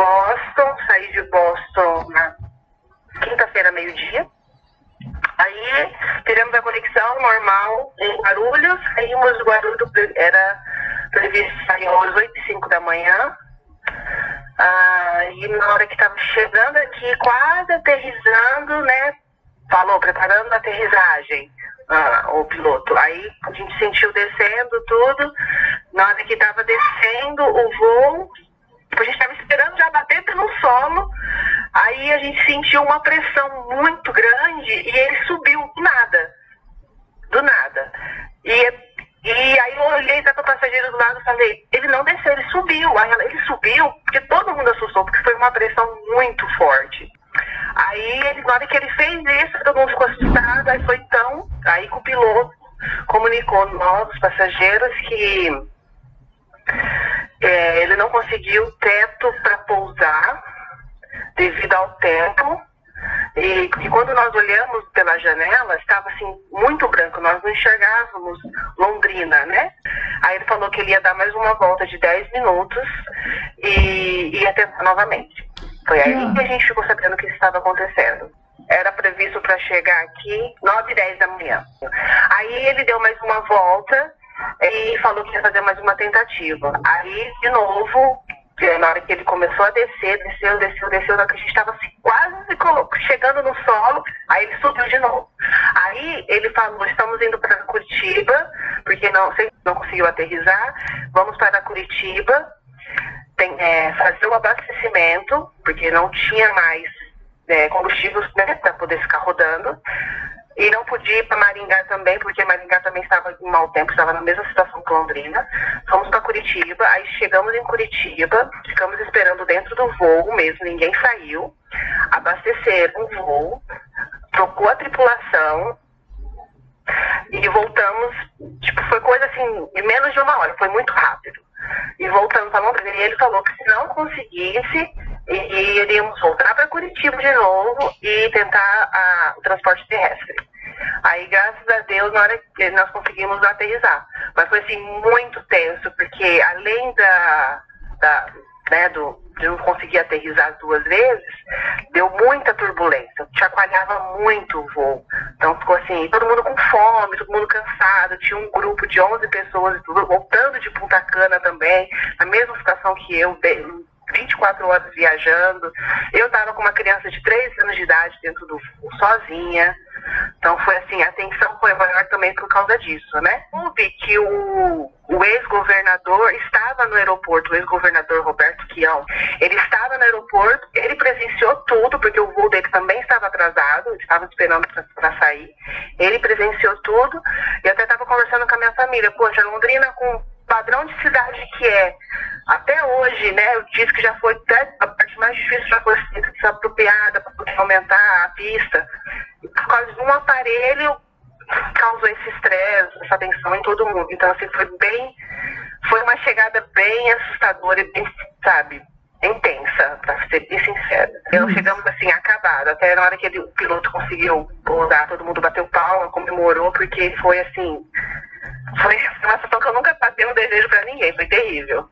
Boston, saí de Boston na quinta-feira, meio-dia. Aí tivemos a conexão normal em Guarulhos, saímos de Guarulhos, era previsto sair às 8 e 5 da manhã. Ah, e na hora que estava chegando aqui, quase aterrizando, né? Falou, preparando a aterrissagem, ah, o piloto. Aí a gente sentiu descendo tudo. Na hora que estava descendo o voo, a gente estava esperando já bater pelo solo. Aí a gente sentiu uma pressão muito grande e ele subiu do nada. Do nada. E e aí eu olhei para o passageiro do lado e falei, ele não desceu, ele subiu. Aí ela, ele subiu, porque todo mundo assustou, porque foi uma pressão muito forte. Aí ele, na hora que ele fez isso, todo mundo ficou assustado, aí foi tão. Aí que o piloto comunicou nós, os passageiros, que é, ele não conseguiu teto para pousar devido ao tempo e, e, quando nós olhamos pela janela, estava assim, muito branco, nós não enxergávamos Londrina, né? Aí ele falou que ele ia dar mais uma volta de 10 minutos e ia tentar novamente. Foi aí hum. que a gente ficou sabendo o que estava acontecendo. Era previsto para chegar aqui 9 e 10 da manhã. Aí ele deu mais uma volta e falou que ia fazer mais uma tentativa. Aí, de novo, na hora que ele começou a descer, desceu, desceu, desceu, na hora que a gente estava assim, quase chegando no solo, aí ele subiu de novo. Aí ele falou, estamos indo para Curitiba, porque não, não conseguiu aterrizar, vamos para Curitiba, tem, é, fazer o abastecimento, porque não tinha mais é, combustível né, para poder ficar rodando. E não podia ir para Maringá também, porque Maringá também estava em mau tempo, estava na mesma situação que Londrina. Fomos para Curitiba, aí chegamos em Curitiba, ficamos esperando dentro do voo mesmo, ninguém saiu. Abasteceram o voo, trocou a tripulação e voltamos. Tipo, foi coisa assim, em menos de uma hora, foi muito rápido. E voltamos para Londrina, e ele falou que se não conseguisse, iríamos voltar para Curitiba de novo e tentar transporte terrestre. Aí, graças a Deus, na hora que nós conseguimos aterrizar. Mas foi assim, muito tenso, porque além da, da né, do, de não conseguir aterrizar duas vezes, deu muita turbulência, chacoalhava muito o voo. Então ficou assim, todo mundo com fome, todo mundo cansado. Tinha um grupo de 11 pessoas voltando de Punta Cana também, na mesma situação que eu, 24 horas viajando. Eu estava com uma criança de 3 anos de idade dentro do sozinha. Então foi assim, a tensão foi maior também por causa disso, né? Houve que o, o ex-governador estava no aeroporto, o ex-governador Roberto Quião, ele estava no aeroporto, ele presenciou tudo, porque o voo dele também estava atrasado, estava esperando para sair. Ele presenciou tudo e até estava conversando com a minha família. Poxa, Londrina com padrão de cidade que é até hoje, né, eu disse que já foi até a parte mais difícil já foi desapropriada para poder aumentar a pista. Por causa de um aparelho causou esse estresse, essa tensão em todo mundo. Então, assim, foi bem, foi uma chegada bem assustadora e bem, sabe, intensa, para ser bem sincera. Então, chegamos assim, acabado. Até na hora que ele, o piloto conseguiu pousar, todo mundo bateu palma, comemorou, porque foi assim, foi uma situação que eu nunca passei um desejo para ninguém, foi terrível.